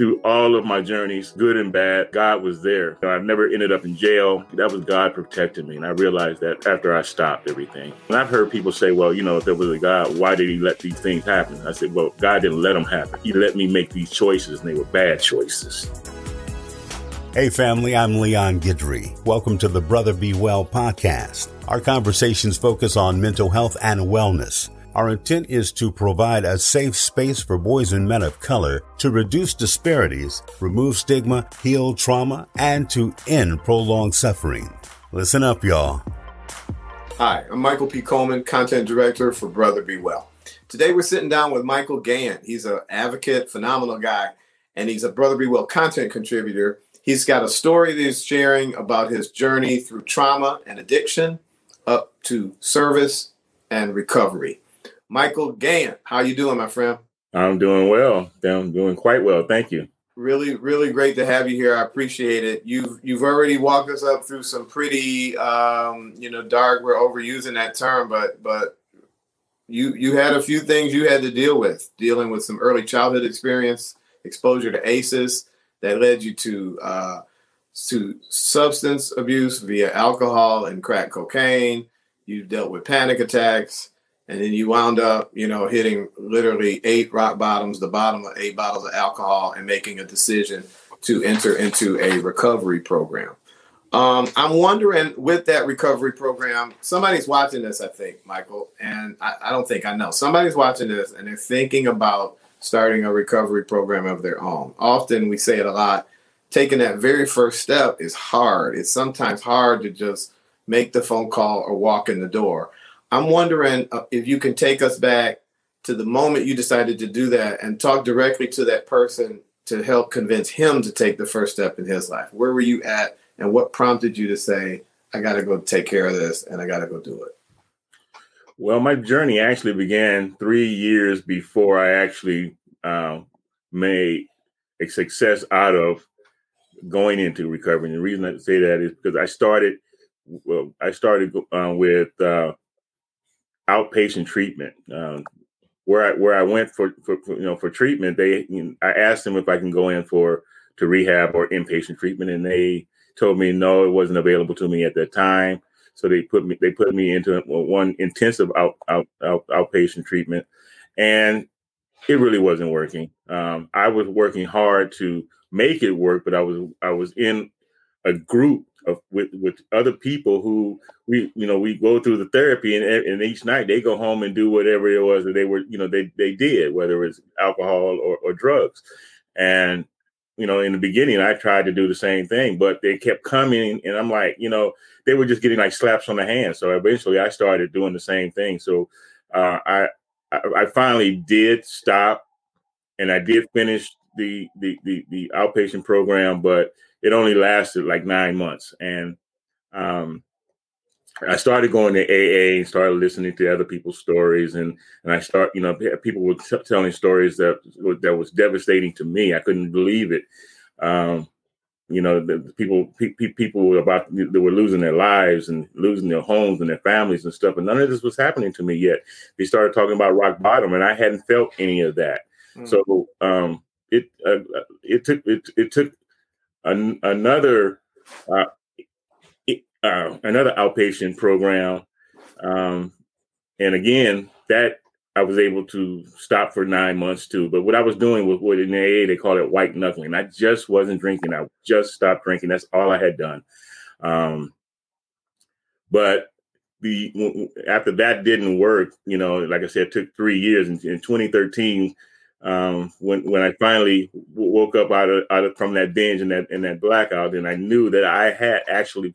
through all of my journeys, good and bad, God was there. I've never ended up in jail. That was God protecting me. And I realized that after I stopped everything. And I've heard people say, well, you know, if there was a God, why did he let these things happen? I said, well, God didn't let them happen. He let me make these choices, and they were bad choices. Hey, family, I'm Leon Guidry. Welcome to the Brother Be Well podcast. Our conversations focus on mental health and wellness. Our intent is to provide a safe space for boys and men of color to reduce disparities, remove stigma, heal trauma, and to end prolonged suffering. Listen up, y'all. Hi, I'm Michael P. Coleman, Content Director for Brother Be Well. Today we're sitting down with Mykel Gayent. He's an advocate, phenomenal guy, and he's a Brother Be Well content contributor He's got a story that he's sharing about his journey through trauma and addiction up to service and recovery. Mykel Gayent, how you doing, my friend? I'm doing well. I'm doing quite well. Thank you. Really, really great to have you here. I appreciate it. You've you've already walked us up through some pretty, um, you know, dark. We're overusing that term, but but you you had a few things you had to deal with, dealing with some early childhood experience, exposure to ACEs, that led you to uh, to substance abuse via alcohol and crack cocaine. You dealt with panic attacks, and then you wound up, you know, hitting literally eight rock bottoms, the bottom of eight bottles of alcohol, and making a decision to enter into a recovery program. Um, I'm wondering with that recovery program, somebody's watching this, I think, Michael, and I, I don't think I know. Somebody's watching this and they're thinking about starting a recovery program of their own. Often we say it a lot, taking that very first step is hard. It's sometimes hard to just make the phone call or walk in the door. I'm wondering uh, if you can take us back to the moment you decided to do that and talk directly to that person to help convince him to take the first step in his life. Where were you at and what prompted you to say, I got to go take care of this and I got to go do it? Well, my journey actually began three years before I actually uh, made a success out of going into recovery. And the reason I say that is because I started, well, I started uh, with uh, outpatient treatment. Um, where I where I went for, for, for, you know for treatment, they you know, I asked them if I can go in for to rehab or inpatient treatment, and they told me no, it wasn't available to me at that time. So they put me they put me into one intensive out, out, out outpatient treatment, and it really wasn't working. Um, I was working hard to make it work, but I was I was in a group of with with other people who we you know we go through the therapy and, and each night they go home and do whatever it was that they were you know they they did whether it's alcohol or, or drugs and you know in the beginning I tried to do the same thing but they kept coming and I'm like you know they were just getting like slaps on the hand. So eventually I started doing the same thing. So uh, I, I finally did stop and I did finish the, the, the, the outpatient program, but it only lasted like nine months. And um, I started going to AA and started listening to other people's stories, and and I start, you know, people were t- telling stories that that was devastating to me. I couldn't believe it. Um, you know, the people pe- people were about they were losing their lives and losing their homes and their families and stuff, and none of this was happening to me yet. They started talking about rock bottom, and I hadn't felt any of that. Mm. So um, it uh, it took it, it took an, another uh, uh, another outpatient program, um, and again that I was able to stop for nine months too. But what I was doing was what in the AA they call it white knuckling. I just wasn't drinking. I just stopped drinking. That's all I had done. Um, but the after that didn't work, you know, like I said, it took three years. In, in 2013, um, when when I finally woke up out of out of from that binge and that and that blackout, and I knew that I had actually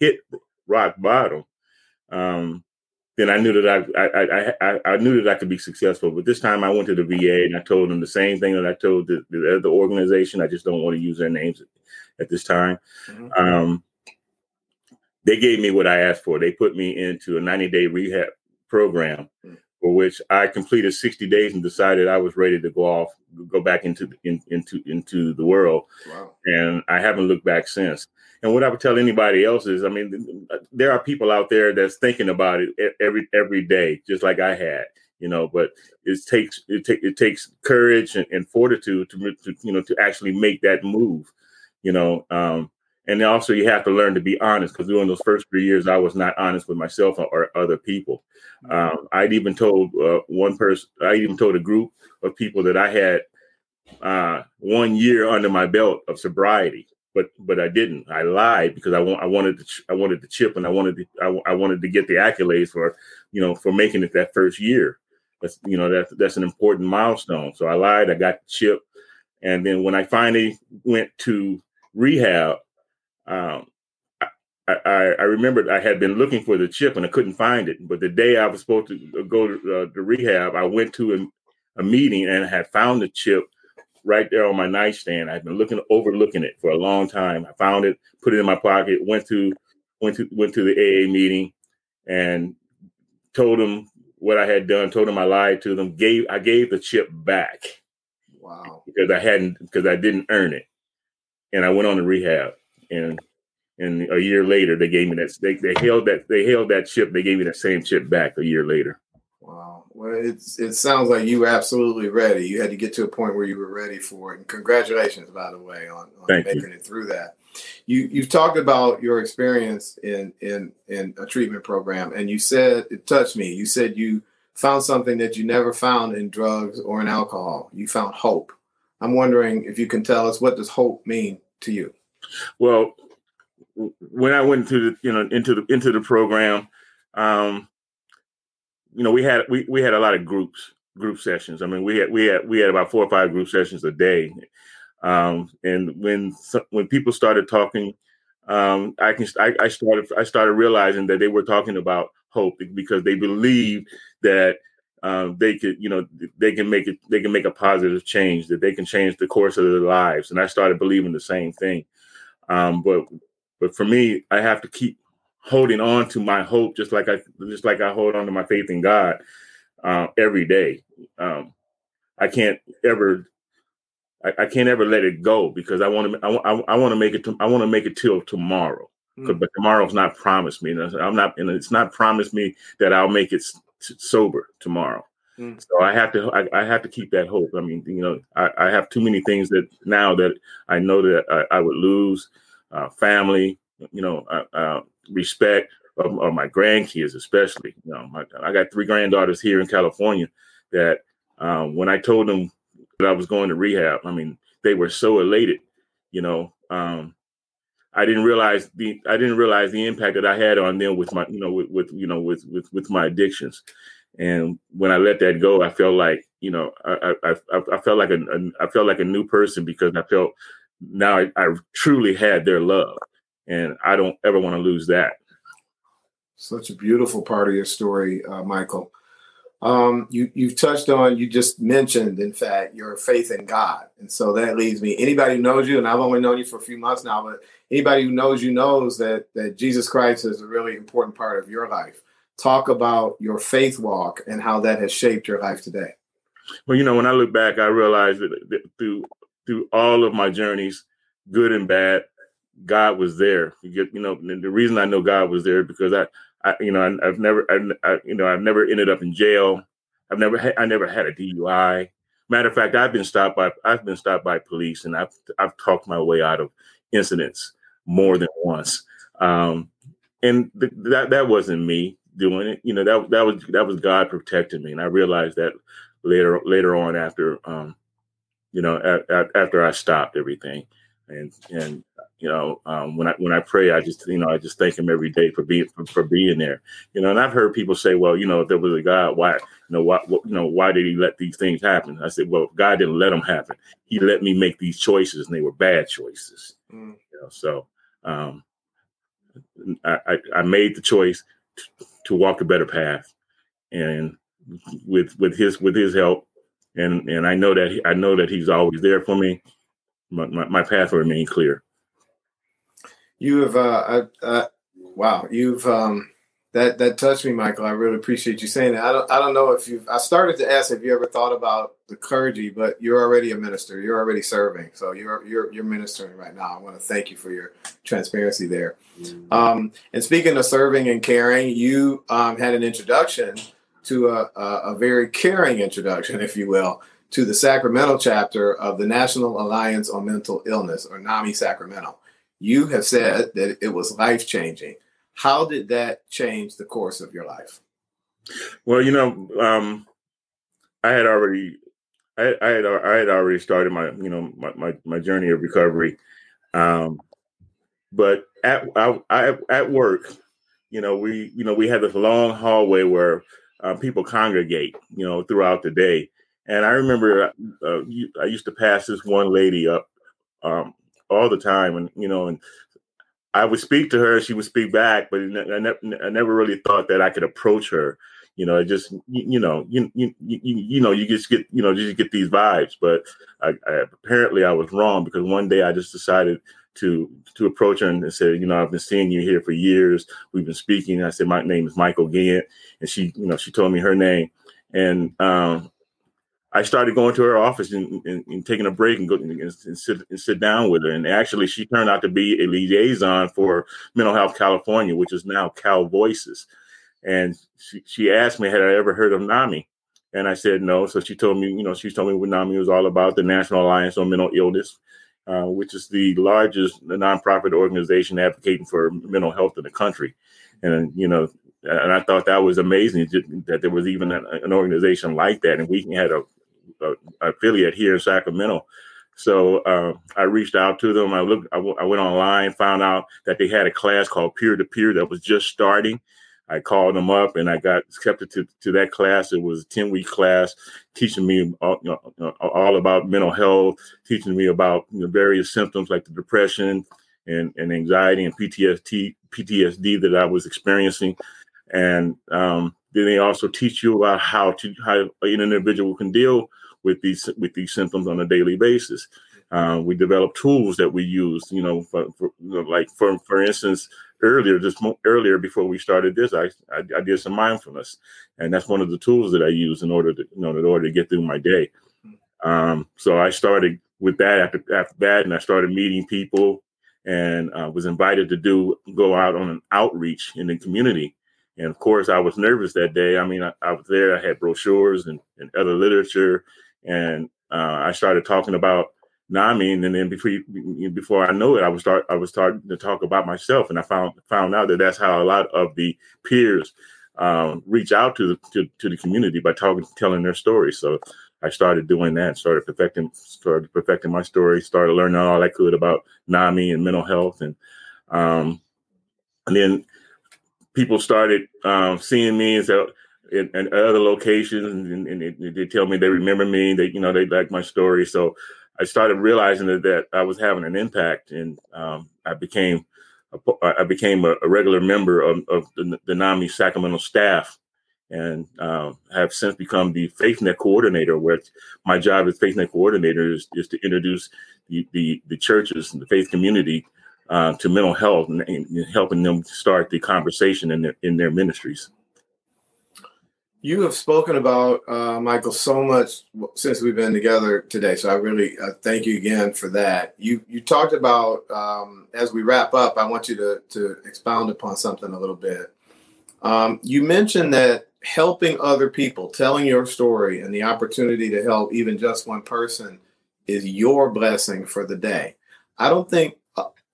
hit rock bottom. Um, then I knew that I, I I, I knew that I could be successful. But this time I went to the VA and I told them the same thing that I told the, the other organization. I just don't want to use their names at this time. Mm-hmm. Um, they gave me what I asked for. They put me into a 90 day rehab program mm-hmm. For which I completed 60 days and decided I was ready to go off, go back into in, into into the world. Wow. And I haven't looked back since. And what I would tell anybody else is, I mean, there are people out there that's thinking about it every every day, just like I had. you know. But it takes it, take, it takes courage and, and fortitude to, to, you know to actually make that move, you know. Um, and also you have to learn to be honest because during those first three years I was not honest with myself or other people. Mm-hmm. Um, I'd even told uh, one person, I even told a group of people that I had uh, one year under my belt of sobriety, but but I didn't. I lied because I want I wanted to I wanted the chip and I wanted to I, I wanted to get the accolades for you know for making it that first year. That's you know that's that's an important milestone. So I lied. I got the chip, and then when I finally went to rehab, um, I, I, I remembered I had been looking for the chip and I couldn't find it. But the day I was supposed to go to, uh, to rehab, I went to a, a meeting and I had found the chip right there on my nightstand. I'd been looking overlooking it for a long time. I found it, put it in my pocket, went to went to went to the AA meeting and told them what I had done, told them I lied to them, gave I gave the chip back. Wow. Because I hadn't because I didn't earn it. And I went on to rehab and and a year later they gave me that they, they held that they held that chip, they gave me that same chip back a year later. Wow. Well, it's it sounds like you were absolutely ready. You had to get to a point where you were ready for it. And congratulations, by the way, on, on making you. it through that. You you've talked about your experience in in in a treatment program, and you said it touched me. You said you found something that you never found in drugs or in alcohol. You found hope. I'm wondering if you can tell us what does hope mean to you. Well, when I went to the you know into the into the program, um, you know, we had we, we had a lot of groups group sessions. I mean, we had we had we had about four or five group sessions a day. Um, and when when people started talking, um, I can I, I started I started realizing that they were talking about hope because they believed that um, they could you know they can make it they can make a positive change that they can change the course of their lives and i started believing the same thing um, but but for me i have to keep holding on to my hope, just like I just like I hold on to my faith in God uh, every day. Um, I can't ever. I, I, can't ever let it go because I want to. I, I, I want to make it. To, I want to make it till tomorrow. Mm. But tomorrow's not promised me. I'm not, and it's not promised me that I'll make it sober tomorrow. Mm. So I have to. I, I, have to keep that hope. I mean, you know, I, I, have too many things that now that I know that I, would lose, uh, family. You know, uh, uh, respect of, of, my grandkids, especially. You know, my, I got three granddaughters here in California that um, when I told them that I was going to rehab, I mean, they were so elated. You know, um, I didn't realize the I didn't realize the impact that I had on them with my you know with, with you know with with with my addictions. And when I let that go, I felt like you know I I, I, felt like a, a I felt like a new person because I felt now I, I truly had their love and I don't ever want to lose that. Such a beautiful part of your story, uh, Michael. Um, you you've touched on, you just mentioned, in fact, your faith in God, and so that leads me. Anybody who knows you, and I've only known you for a few months now, but anybody who knows you knows that that Jesus Christ is a really important part of your life. Talk about your faith walk and how that has shaped your life today. Well, you know, when I look back, I realize that, through through all of my journeys, good and bad, God was there. You get, you know, the reason I know God was there because I, I you know, I, have never, I, I, you know, I've never ended up in jail. I've never, had, I never had a DUI. Matter of fact, I've been stopped by, I've been stopped by police, and I've, I've talked my way out of incidents more than once. Um, and th- that that wasn't me doing it. You know, that that was that was God protecting me, and I realized that later later on after, um, you know, a, a, after I stopped everything and and you know um, when I when I pray, I just you know I just thank Him every day for being for, for, being there. You know, and I've heard people say, well, you know, if there was a God, why you know why what, you know why did He let these things happen? I said, well, God didn't let them happen. He let me make these choices, and they were bad choices. Mm. You know, so um, I, I, I made the choice to, to walk a better path, and with with His with His help, and and I know that he, I know that He's always there for me my, my, my path will remain clear. You have, uh, uh, wow, you've, um, that, that touched me, Michael. I really appreciate you saying that. I don't, I don't know if you've, I started to ask if you ever thought about the clergy, but you're already a minister. You're already serving. So you're, you're, you're ministering right now. I want to thank you for your transparency there. Mm-hmm. Um, and speaking of serving and caring, you, um, had an introduction to a, a, a very caring introduction, if you will, to the Sacramento chapter of the National Alliance on Mental Illness, or NAMI Sacramento. You have said that it was life changing. How did that change the course of your life? Well, you know, um, I had already, I, I, had, I had already started my, you know, my, my, my journey of recovery. Um, but at, I, I, at work, you know, we, you know, we had this long hallway where uh, people congregate, you know, throughout the day. And I remember uh, I used to pass this one lady up um, all the time, and you know, and I would speak to her, she would speak back, but I, ne- I never really thought that I could approach her. You know, it just you, you know, you, you you you know, you just get you know, you just get these vibes. But I, I, apparently I was wrong because one day I just decided to to approach her and say, you know, I've been seeing you here for years. We've been speaking. I said, my name is Mykel Gayent, and she, you know, she told me her name, and um, I started going to her office and, and, and taking a break and go and, sit and sit down with her. And actually, she turned out to be a liaison for Mental Health California, which is now Cal Voices. And she, she asked me, had I ever heard of NAMI? And I said no. So she told me, you know, she told me what NAMI was all about, the National Alliance on Mental Illness, uh, which is the largest nonprofit organization advocating for mental health in the country. And you know, and I thought that was amazing that there was even an organization like that, and we had a affiliate here in Sacramento. So uh, I reached out to them. I looked. I, w- I went online, found out that they had a class called Peer to Peer that was just starting. I called them up and I got accepted to, to that class. It was a 10 week class teaching me all, you know, all, about mental health, teaching me about you know, various symptoms like the depression and, and anxiety and PTSD, PTSD that I was experiencing. And um, then they also teach you about how to how an individual can deal with these with these symptoms on a daily basis. Uh, we develop tools that we use, you know, for, for you know, like for for instance, earlier just earlier before we started this, I, I, I did some mindfulness, and that's one of the tools that I use in order to you know in order to get through my day. Um, so I started with that after after that, and I started meeting people, and uh, was invited to do go out on an outreach in the community and of course, I was nervous that day. I mean, I, I was there. I had brochures and, and other literature, and uh, I started talking about NAMI, and then before you, before I know it, I was start I was starting to talk about myself, and I found found out that that's how a lot of the peers um, reach out to the to, to the community by talking, telling their stories. So I started doing that, started perfecting, started perfecting my story, started learning all I could about NAMI and mental health, and um, and then people started um, seeing me and so in, in, other locations, and, and, and, they tell me they remember me. They you know they like my story, so I started realizing that, that I was having an impact, and um, I became a, I became a, a regular member of, of the, the, NAMI Sacramento staff, and um, have since become the FaithNet coordinator. Where my job as FaithNet coordinator is, is to introduce the, the the churches and the faith community uh, to mental health and, and, helping them start the conversation in their in their ministries. You have spoken about uh, Michael so much since we've been together today, so I really uh, thank you again for that. You you talked about um, as we wrap up. I want you to to expound upon something a little bit. Um, you mentioned that helping other people, telling your story, and the opportunity to help even just one person is your blessing for the day. I don't think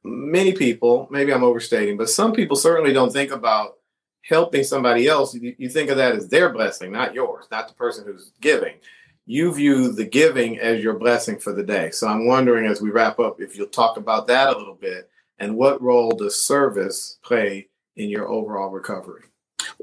many people, maybe I'm overstating, but some people certainly don't think about helping somebody else. You, you, think of that as their blessing, not yours, not the person who's giving. You view the giving as your blessing for the day. So I'm wondering as we wrap up if you'll talk about that a little bit and what role does service play in your overall recovery?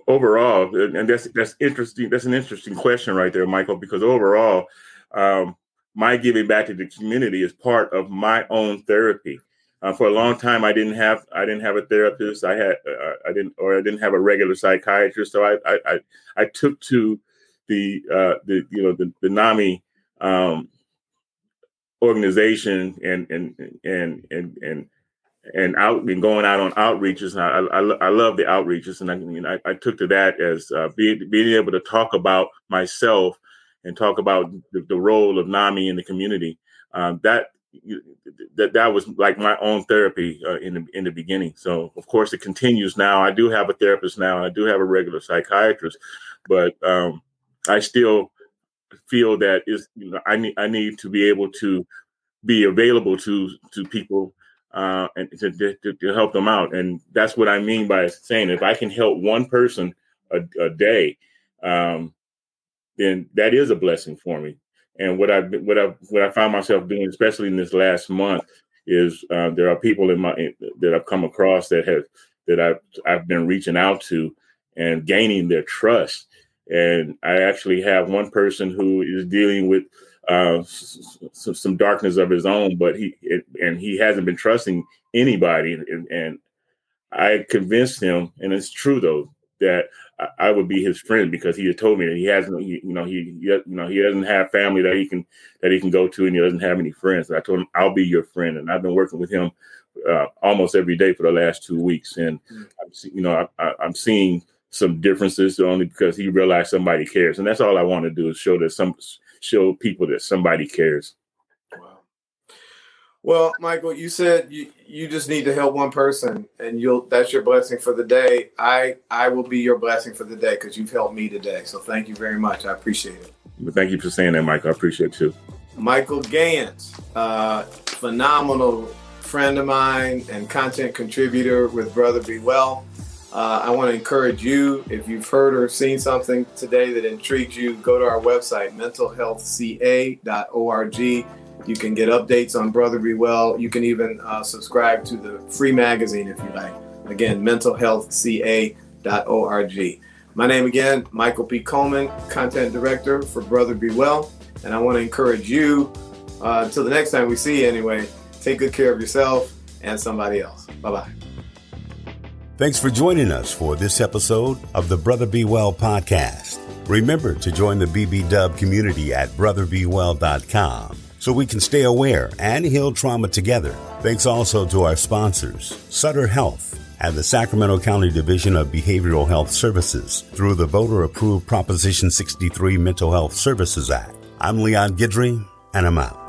Overall, and that's that's interesting. That's an interesting question right there, Michael, because overall, um, my giving back to the community is part of my own therapy. Uh, for a long time, I didn't have I didn't have a therapist. I had uh, I didn't or I didn't have a regular psychiatrist. So I I I, I took to the uh, the you know the, the NAMI um, organization and and and and and and out and going out on outreaches. And I I, I love the outreaches, and I know, I, I took to that as uh, being being able to talk about myself and talk about the, the role of NAMI in the community. Um, that that that was like my own therapy uh, in the in the beginning. So of course it continues now. I do have a therapist now. I do have a regular psychiatrist, but um, I still feel that is you know I need I need to be able to be available to to people uh, and to, to, to help them out, and that's what I mean by saying if I can help one person a, a day, um, then that is a blessing for me. And what I what I what I found myself doing, especially in this last month, is uh, there are people in my that I've come across that have that I've I've been reaching out to and gaining their trust. And I actually have one person who is dealing with uh, some, some darkness of his own, but he it, and he hasn't been trusting anybody. And, and I convinced him, and it's true though, that I would be his friend because he had told me that he hasn't, he, you know, he, you know, he doesn't have family that he can that he can go to, and he doesn't have any friends. And I told him I'll be your friend, and I've been working with him uh, almost every day for the last two weeks, and mm. I'm, you know, I, am seeing some differences only because he realized somebody cares, and that's all I want to do is show that some show people that somebody cares. Well, Michael, you said you, you just need to help one person and you'll that's your blessing for the day. I I will be your blessing for the day because you've helped me today. So thank you very much. I appreciate it. Thank you for saying that, Michael. I appreciate you. Mykel Gayent, uh, phenomenal friend of mine and content contributor with Brother Be Well. Uh, I want to encourage you, if you've heard or seen something today that intrigues you, go to our website, mentalhealthca.org. You can get updates on Brother Be Well. You can even uh, subscribe to the free magazine if you like. Again, mentalhealthca.org. My name again, Michael P. Coleman, Content Director for Brother Be Well. And I want to encourage you, uh, until the next time we see you anyway, take good care of yourself and somebody else. Bye bye. Thanks for joining us for this episode of the Brother Be Well podcast. Remember to join the BB Dub community at brotherbewell.com so we can stay aware and heal trauma together. Thanks also to our sponsors, Sutter Health and the Sacramento County Division of Behavioral Health Services through the voter approved Proposition 63 Mental Health Services Act. I'm Leon Guidry, and I'm out.